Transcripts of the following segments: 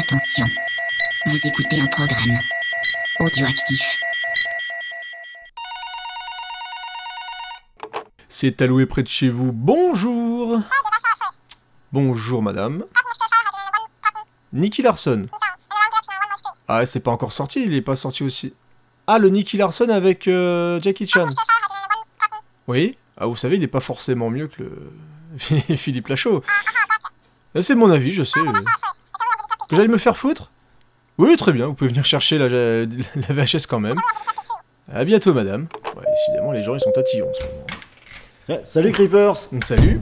Attention, vous écoutez un programme audioactif. C'est alloué près de chez vous. Bonjour Bonjour madame. Nicky Larson. Ah, c'est pas encore sorti, il est pas sorti aussi. Ah, le Nicky Larson avec euh, Jackie Chan. Oui Ah, vous savez, il est pas forcément mieux que le Philippe Lachaud. Ah, C'est mon avis, je sais. Que j'aille me faire foutre? Oui, très bien, vous pouvez venir chercher la, la VHS quand même. À bientôt, madame. Ouais, décidément, les gens, ils sont tatillons en ce moment. Ouais, salut Creepers Donc, salut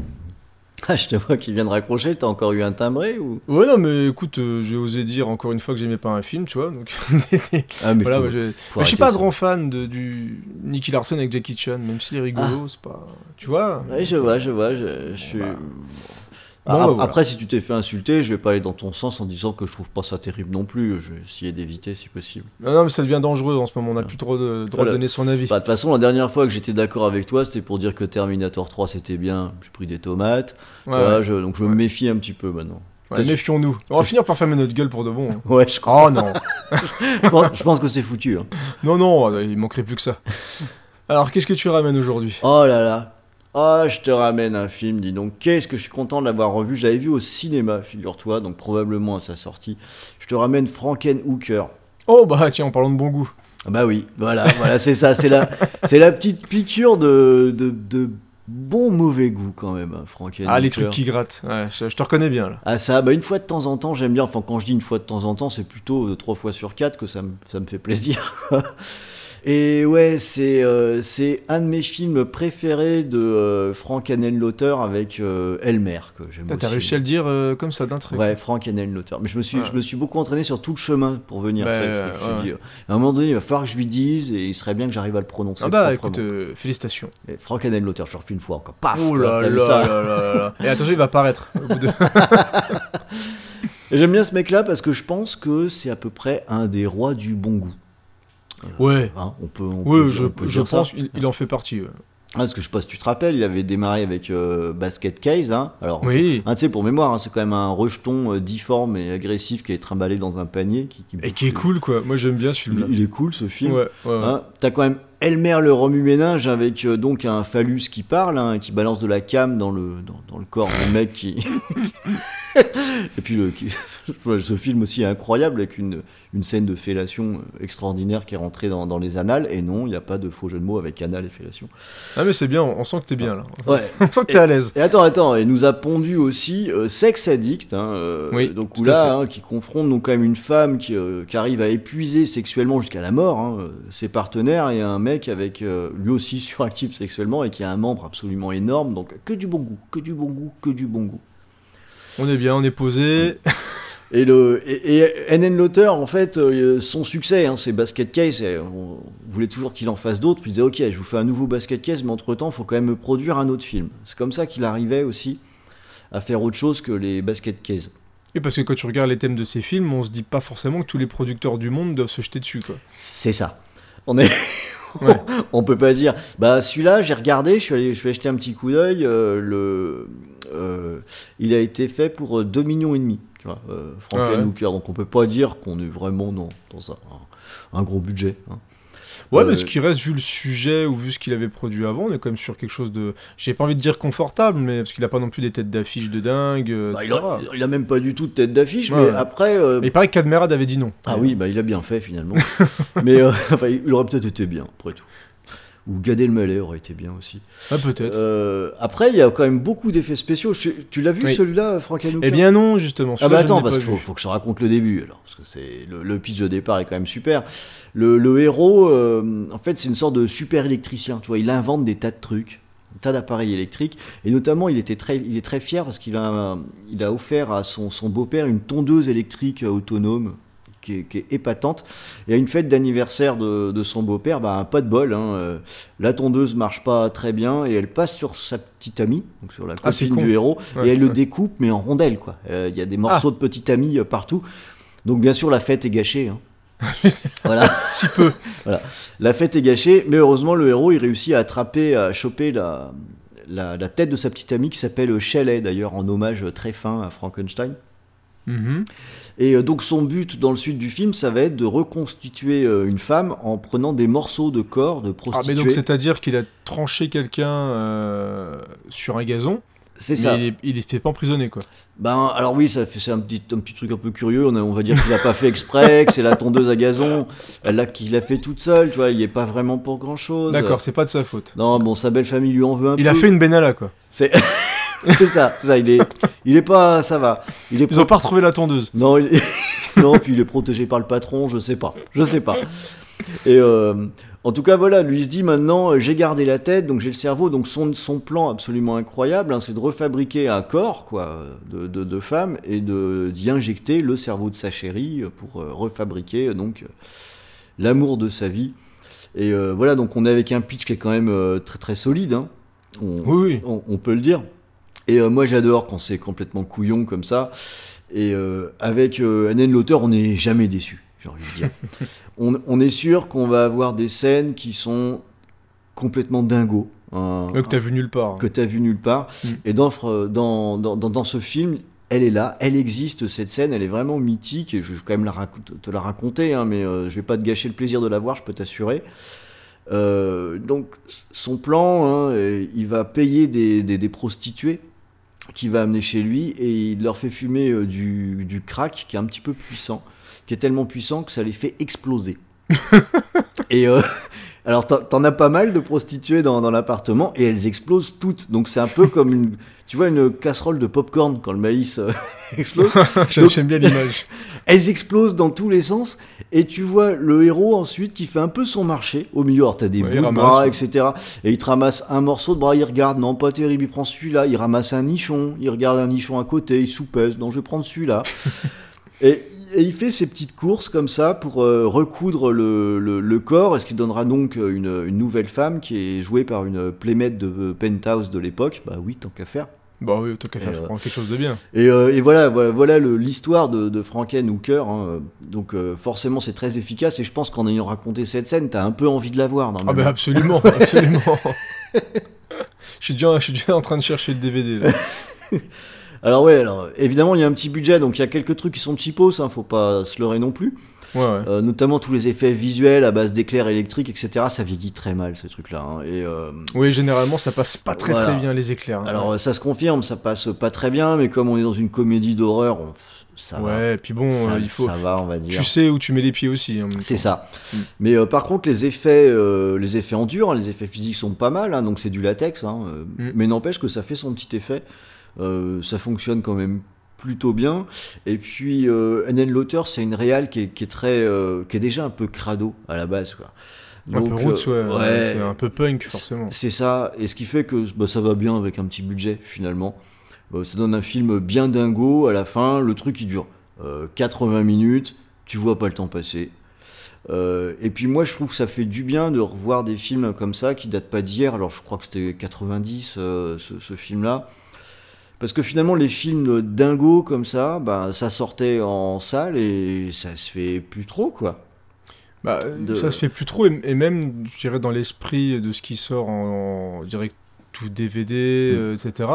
Ah, je te vois qui vient de raccrocher, t'as encore eu un timbré ou? Ouais, non, mais écoute, euh, j'ai osé dire encore une fois que j'aimais pas un film, tu vois, donc... Ah, mais voilà, faut- je... faut mais je suis pas ça. grand fan de, du Nicky Larson avec Jackie Chan, même s'il est rigolo, c'est pas... Tu vois Ouais, je vois, je vois, je, je suis... bah. Ah, bah, voilà. Après, si tu t'es fait insulter, je vais pas aller dans ton sens en disant que je trouve pas ça terrible non plus. Je vais essayer d'éviter si possible. Non, non, mais ça devient dangereux en ce moment, on a plus trop de droit de donner son avis. Bah, de toute façon, la dernière fois que j'étais d'accord avec toi, c'était pour dire que Terminator 3 c'était bien. J'ai pris des tomates. Ouais, Voilà, ouais. je- donc je me méfie un petit peu maintenant. Ouais, méfions-nous. On va finir par fermer notre gueule pour de bon. hein. Ouais, je, crois- Oh non je pense, je pense que c'est foutu. hein. Non, non, il manquerait plus que ça. Alors, qu'est-ce que tu ramènes aujourd'hui? Oh là là. Ah, je te ramène un film, dis donc. Qu'est-ce que je suis content de l'avoir revu. Je l'avais vu au cinéma, figure-toi, donc probablement à sa sortie. Je te ramène Frankenhooker. Oh, bah tiens, en parlant de bon goût. Ah Bah oui, voilà, voilà, c'est ça, c'est la, c'est la petite piqûre de, de, de bon mauvais goût quand même, hein, Frankenhooker. Ah, les trucs qui grattent. Ouais, je, je te reconnais bien, là. Ah ça, bah une fois de temps en temps, j'aime bien. Enfin, quand je dis une fois de temps en temps, c'est plutôt euh, trois fois sur quatre que ça me, ça me fait plaisir. Et ouais, c'est euh, c'est un de mes films préférés de euh, Frank Henenlotter avec euh, Elmer que j'aime T'as aussi. réussi à le dire euh, comme ça d'un truc. Ouais, Frank Henenlotter. Mais je me suis, Ouais. je me suis beaucoup entraîné sur tout le chemin pour venir. Bah, ça, parce que je me suis ouais. dit, à un moment donné, il va falloir que je lui dise et il serait bien que j'arrive à le prononcer. Ah bah, écoute, félicitations. Et Frank Henenlotter, je le refais une fois encore. Paf Oh là là là là là. Et attention, il va apparaître. au bout de- Et J'aime bien ce mec-là parce que je pense que c'est à peu près un des rois du bon goût. Ouais. Hein, on peut, on peut- je, on peut je dire ça. pense qu'il il en fait partie. ouais. Ah, parce que je sais pas si tu te rappelles, il avait démarré avec euh, Basket Case. Hein. Alors, Oui. hein, tu sais, pour mémoire, hein, c'est quand même un rejeton euh, difforme et agressif qui est trimballé dans un panier. Qui, qui Et qui est cool, quoi. Moi, j'aime bien ce Il, est cool ce film. Ouais, ouais, ouais. T'as quand même Elmer le remue-ménage avec euh, donc un phallus qui parle, hein, qui balance de la cam dans le, dans, dans le corps du mec qui. Et puis le, qui- ce film aussi est incroyable avec une, une scène de fellation euh, extraordinaire qui est rentrée dans, dans les annales. Et non, il n'y a pas de faux jeu de mots avec anal et fellation. Ah, mais c'est bien, on sent que t'es bien, là. Ouais. On sent que t'es à l'aise. Et attends, attends, il nous a pondu aussi euh, Sex Addict, hein, euh, Oui, donc où là, hein, qui confronte donc quand même une femme qui, euh, qui arrive à épuiser sexuellement jusqu'à la mort euh, ses partenaires et un mec avec euh, lui aussi suractif sexuellement et qui a un membre absolument énorme, donc que du bon goût, que du bon goût, que du bon goût. On est bien, on est posé. Et le et, et NN Lauter, en fait, euh, son succès, hein, c'est Basket Case. et on voulait toujours qu'il en fasse d'autres. Puis il disait, ok, je vous fais un nouveau Basket Case, mais entre temps, il faut quand même me produire un autre film. C'est comme ça qu'il arrivait aussi à faire autre chose que les Basket Case. Et parce que quand tu regardes les thèmes de ces films, on se dit pas forcément que tous les producteurs du monde doivent se jeter dessus, quoi. C'est ça. On est. Ouais. on peut pas dire. Bah celui-là, j'ai regardé, je suis allé, je suis allé jeter un petit coup d'œil. euh, le, euh, il a été fait pour euh, 2 millions et demi. Tu vois, euh, Frank Ah ouais. Hooker. Donc on peut pas dire qu'on est vraiment dans, dans un, un gros budget. hein. Ouais, Euh, mais ce qui reste, vu le sujet ou vu ce qu'il avait produit avant, on est quand même sur quelque chose de. J'ai pas envie de dire confortable, mais parce qu'il a pas non plus des têtes d'affiche de dingue. euh, Bah, il, a, il a même pas du tout de tête d'affiche, Ouais, mais ouais. après. euh, Mais il paraît que Cadmerad avait dit non. Ah oui, bah il a bien fait finalement. mais euh, enfin, il aurait peut-être été bien, après tout. Ou Gad Elmaleh aurait été bien aussi. Ah, peut-être. Euh, après, il y a quand même beaucoup d'effets spéciaux. Je- tu l'as vu Oui. celui-là, Frank Hooker eh bien non, justement. Ah bah attends, parce qu'il faut, que je te raconte le début alors, parce que c'est le, le pitch de départ est quand même super. Le, le héros, euh, en fait, c'est une sorte de super électricien. Tu vois, il invente des tas de trucs, des tas d'appareils électriques, et notamment, il était très, il est très fier parce qu'il a, il a offert à son, son beau-père une tondeuse électrique autonome. Qui est, qui est épatante. Et à une fête d'anniversaire de, de son beau-père, bah, pas de bol. hein, euh, la tondeuse marche pas très bien et elle passe sur sa petite amie, donc sur la Ah, copine du héros, Ouais, et elle le découpe, mais en rondelles. quoi. Euh, Il y a des morceaux de petite amie euh, partout. Donc bien sûr, la fête est gâchée. hein. voilà, Si peu. la fête est gâchée, mais heureusement, le héros, il réussit à attraper, à choper la, la, la tête de sa petite amie qui s'appelle Shelley, d'ailleurs, en hommage très fin à Frankenstein. Mhm. Et euh, donc son but dans le suite du film, ça va être de reconstituer euh, une femme en prenant des morceaux de corps de Ah, mais prostituées. donc c'est-à-dire qu'il a tranché quelqu'un euh, sur un gazon, c'est ça. il, est, il est fait pas emprisonner quoi. Ben alors oui, ça fait c'est un petit un petit truc un peu curieux. On, a- on va dire qu'il a pas fait exprès, que c'est la tondeuse à gazon, elle l'a qu'il a fait toute seule. Tu vois, il est pas vraiment pour grand chose. D'accord, c'est pas de sa faute. Non, bon, sa belle famille lui en veut un peu. Il a fait une Benalla quoi. C'est c'est ça, ça. Il est il est pas, ça va. Il est Ils ont pas retrouvé la tondeuse. Non, il est- non, puis il est protégé par le patron, je sais pas, je sais pas. Et euh, en tout cas, voilà, lui se dit maintenant, euh, j'ai gardé la tête, donc j'ai le cerveau, donc son, son plan absolument incroyable, hein, c'est de refabriquer un corps, quoi, de, de, de femme, et d'y injecter le cerveau de sa chérie euh, pour euh, refabriquer donc l'amour de sa vie. Et euh, voilà, donc on est avec un pitch qui est quand même très très solide. hein. On- Oui, oui. on, on peut le dire. Et euh, moi j'adore quand c'est complètement couillon comme ça. Et euh, avec euh, Anne l'auteur, on n'est jamais déçu, j'ai envie de dire. on, on est sûr qu'on va avoir des scènes qui sont complètement dingos. hein, Ouais, que t'as vu nulle part. hein. que t'as vu nulle part. Mm. Et dans, Fr- dans, dans, dans, dans ce film, elle est là, elle existe cette scène, elle est vraiment mythique. Et je vais quand même la te la raconter, hein, mais euh, je vais pas te gâcher le plaisir de la voir, je peux t'assurer. Euh, donc son plan, hein, euh, il va payer des, des, des prostituées qu'il va amener chez lui et il leur fait fumer euh, du, du crack qui est un petit peu puissant, qui est tellement puissant que ça les fait exploser. et euh, alors t'en- as pas mal de prostituées dans, dans l'appartement et elles explosent toutes. Donc c'est un peu comme une, tu vois, une casserole de popcorn quand le maïs euh, explose. J'aime bien l'image. Elles explosent dans tous les sens et tu vois le héros ensuite qui fait un peu son marché au milieu. Alors t'as des Ouais, bouts de bras, ouais. etc. Et il te ramasse un morceau de bras, il regarde, non pas terrible, il prend celui-là. Il ramasse un nichon, il regarde un nichon à côté, il soupèse, non je vais prendre celui-là. Et, et il fait ses petites courses comme ça pour euh, recoudre le, le- le corps, ce qui donnera donc une, une nouvelle femme qui est jouée par une playmate de euh, Penthouse de l'époque. Bah oui, tant qu'à faire. Bah oui, autant qu'à faire euh, prendre quelque chose de bien. Et, euh, et voilà, voilà, l'histoire de, de Franken Hooker. hein. Donc euh, forcément, c'est très efficace. Et je pense qu'en ayant raconté cette scène, t'as un peu envie de la voir. Ah bah absolument, absolument. Je suis, déjà, je suis déjà en train de chercher le DVD. Là. Alors ouais, alors évidemment, il y a un petit budget, donc il y a quelques trucs qui sont cheapos, hein, faut pas se leurrer non plus. Ouais, ouais. Euh, notamment tous les effets visuels à base d'éclairs électriques, etc. Ça vieillit très mal ces trucs-là. hein. Et euh, Oui, généralement, ça passe pas très Voilà. très bien les éclairs. hein. alors euh, ça se confirme, ça passe pas très bien, mais comme on est dans une comédie d'horreur, on- ça va. ouais, et puis bon, ça, euh, il faut. ça va, on va dire. Tu sais où tu mets les pieds aussi. même C'est ça. Mm. Mais par contre, les effets, les effets en dur, hein, les effets physiques sont pas mal, hein, donc c'est du latex. hein, Mm. Mais n'empêche que ça fait son petit effet. Euh, ça fonctionne quand même plutôt bien. Et puis, euh, N.N. Lauter, c'est une réal qui est, qui est très, euh, qui est déjà un peu crado à la base, quoi. Un peu roots, ouais. euh, ouais, C'est un peu punk, forcément. c'est ça, et ce qui fait que bah, ça va bien avec un petit budget finalement. Ça donne un film bien dingo à la fin. Le truc il dure euh, 80 minutes, tu vois pas le temps passer. Et puis moi je trouve que ça fait du bien de revoir des films comme ça qui datent pas d'hier. Alors je crois que c'était 90 euh, ce, ce film-là. Parce que finalement les films dingo comme ça, bah, ça sortait en salle et ça se fait plus trop quoi. Bah, de- Ça se fait plus trop, et, et même, je dirais, dans l'esprit de ce qui sort en, en direct tout DVD, Mm. euh, etc.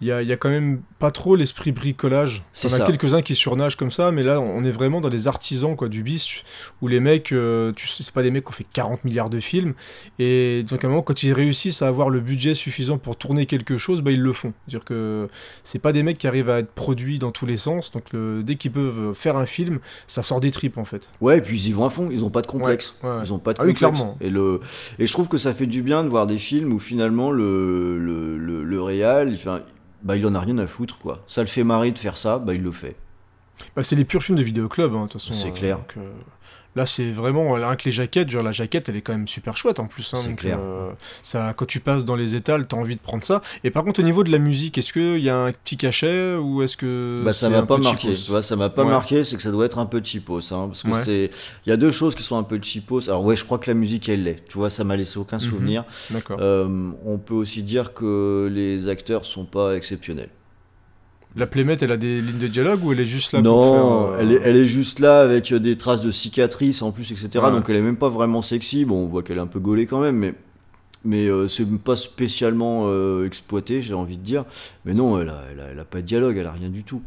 Il y a, y a quand même pas trop l'esprit bricolage. Il y en a quelques-uns qui surnagent comme ça, mais là, on est vraiment dans les artisans quoi, du bis, où les mecs, euh, tu sais, c'est pas des mecs qui ont fait 40 milliards de films, et donc à un moment, quand ils réussissent à avoir le budget suffisant pour tourner quelque chose, bah, ils le font. C'est-à-dire que c'est pas des mecs qui arrivent à être produits dans tous les sens, donc le- dès qu'ils peuvent faire un film, ça sort des tripes en fait. Ouais, et puis ils y vont à fond, ils ont pas de complexe. Ouais, ouais. Ils ont pas de Ah oui, complexe. clairement. Et, le... et je trouve que ça fait du bien de voir des films où finalement le, le, le, le réal, il, fait un- bah, il en a rien à foutre quoi. Ça le fait marrer de faire ça, bah il le fait. Bah, c'est les purs films de vidéoclub, hein, de toute façon. C'est euh, clair. donc, euh, là, c'est vraiment rien que les jaquettes. Genre, la jaquette, elle est quand même super chouette en plus. hein, C'est clair. euh, ça, quand tu passes dans les étals, t'as envie de prendre ça. Et par contre, au niveau de la musique, est-ce qu'il y a un petit cachet ou est-ce que. Bah ça m'a pas marqué. Tu vois, ça m'a pas Ouais. marqué, c'est que ça doit être un peu cheapos, hein, parce que Ouais. c'est, il y a deux choses qui sont un peu cheapos. Alors ouais, je crois que la musique elle l'est. Tu vois, ça m'a laissé aucun Mhm. souvenir. D'accord. Euh, on peut aussi dire que les acteurs sont pas exceptionnels. La Playmate, elle a des lignes de dialogue ou elle est juste là non, pour faire. euh, elle, est, elle est juste là avec euh, des traces de cicatrices en plus, etc. Ouais. Donc elle est même pas vraiment sexy. Bon, on voit qu'elle est un peu gaulée quand même, mais, mais euh, c'est pas spécialement euh, exploité, j'ai envie de dire. Mais non, elle a, elle, a, elle a pas de dialogue, elle a rien du tout.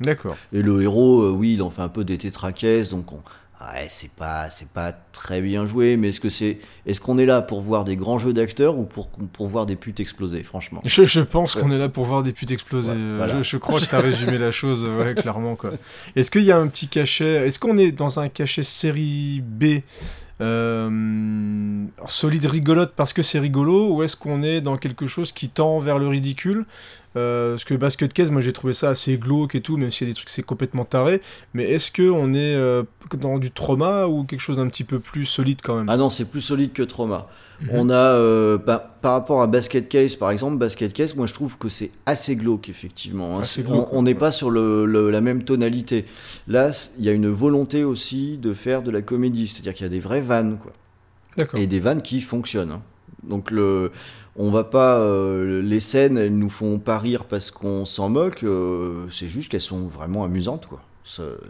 D'accord. Et le héros, oui, il en fait un peu des tétraquaises, donc on... ouais, c'est pas, c'est pas très bien joué, mais est-ce que c'est, est-ce qu'on est là pour voir des grands jeux d'acteurs ou pour, pour voir des putes exploser, franchement? Je, je pense qu'on est là pour voir des putes exploser. Ouais, Euh, voilà. je, je crois que tu as résumé la chose, euh, ouais, clairement. quoi. Est-ce qu'il y a un petit cachet Est-ce qu'on est dans un cachet série B euh, solide rigolote parce que c'est rigolo ou est-ce qu'on est dans quelque chose qui tend vers le ridicule? Euh, Parce que Basket Case, moi j'ai trouvé ça assez glauque et tout, même s'il y a des trucs c'est complètement taré. Mais est-ce que on est euh, dans du trauma ou quelque chose d'un petit peu plus solide quand même? Ah non, c'est plus solide que Trauma. Mhm. On a, euh, bah, par rapport à Basket Case, par exemple, Basket Case, moi je trouve que c'est assez glauque, effectivement. hein. Assez C'est- glauque, on- n'est pas sur le, le- la même tonalité. Là, il y a une volonté aussi de faire de la comédie, c'est-à-dire qu'il y a des vraies vannes, quoi. Et des vannes qui fonctionnent. hein. Donc le, on va pas, euh, les scènes, elles nous font pas rire parce qu'on s'en moque. euh, c'est juste qu'elles sont vraiment amusantes, quoi.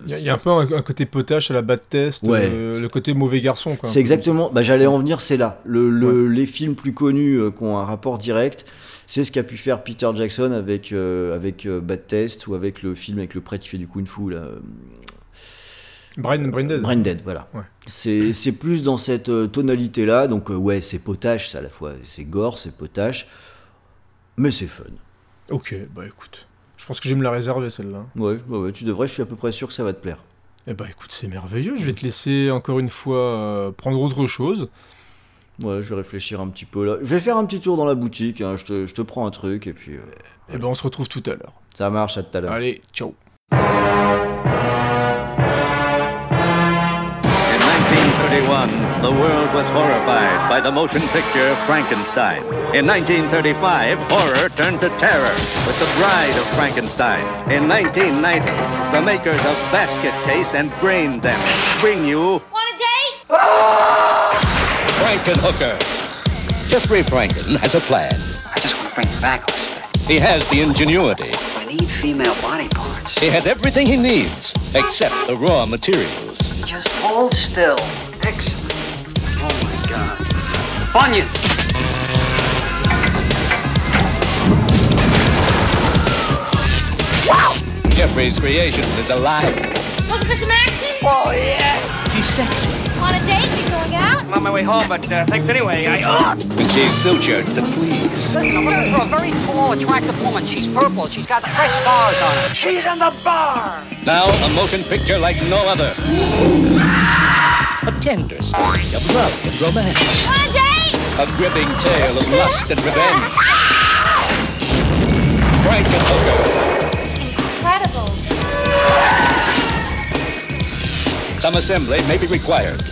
Il y, a- il y a un peu un, un côté potache à la bad test, Ouais. euh, le côté mauvais garçon. C'est exactement. Bah, j'allais en venir, c'est là. Le, le- Les films plus connus qui ont un rapport direct, c'est ce qu'a pu faire Peter Jackson avec avec Bad Test ou avec le film avec le prêtre qui fait du kung-fu là. Brain, Brain Dead. Brain Dead, voilà. Ouais. C'est plus dans cette euh, tonalité là. Donc euh, ouais, c'est potache, ça à la fois. C'est gore, c'est potache, mais c'est fun. Ok, bah écoute. Je pense que je vais me la réserver celle-là. Ouais, ouais, ouais, tu devrais. Je suis à peu près sûr que ça va te plaire. Eh bah écoute, c'est merveilleux. Je vais te laisser encore une fois euh, prendre autre chose. Ouais, je vais réfléchir un petit peu là. Je vais faire un petit tour dans la boutique. hein. Je, te, je te prends un truc et puis euh, Et ben on se retrouve tout à l'heure. ça marche. À tout à l'heure. Allez, ciao. 1931, the world was horrified by the motion picture Frankenstein. In 1935, horror turned to terror with The Bride of Frankenstein. In 1990, the makers of Basket Case and Brain Damage bring you Want a date? Frankenhooker. Jeffrey Franken has a plan. I just want to bring you back, Elizabeth. He has the ingenuity. I need female body parts. He has everything he needs except the raw materials. Just hold still. Excellent. Oh my god. Bunyan! Wow! Jeffrey's creation is alive. Looking for some action? Oh yeah! She's sexy. On a date? You going out? I'm on my way home, but uh, thanks anyway. I. Uh, And she's sutured to please. listen, I'm looking for a very tall, attractive woman. She's purple. She's got fresh stars on her. She's in the bar! Now, a motion picture like no other. A tender story of love and romance. Want a date? A gripping tale of lust and revenge. Frankenhooker. Incredible. Some assembly may be required.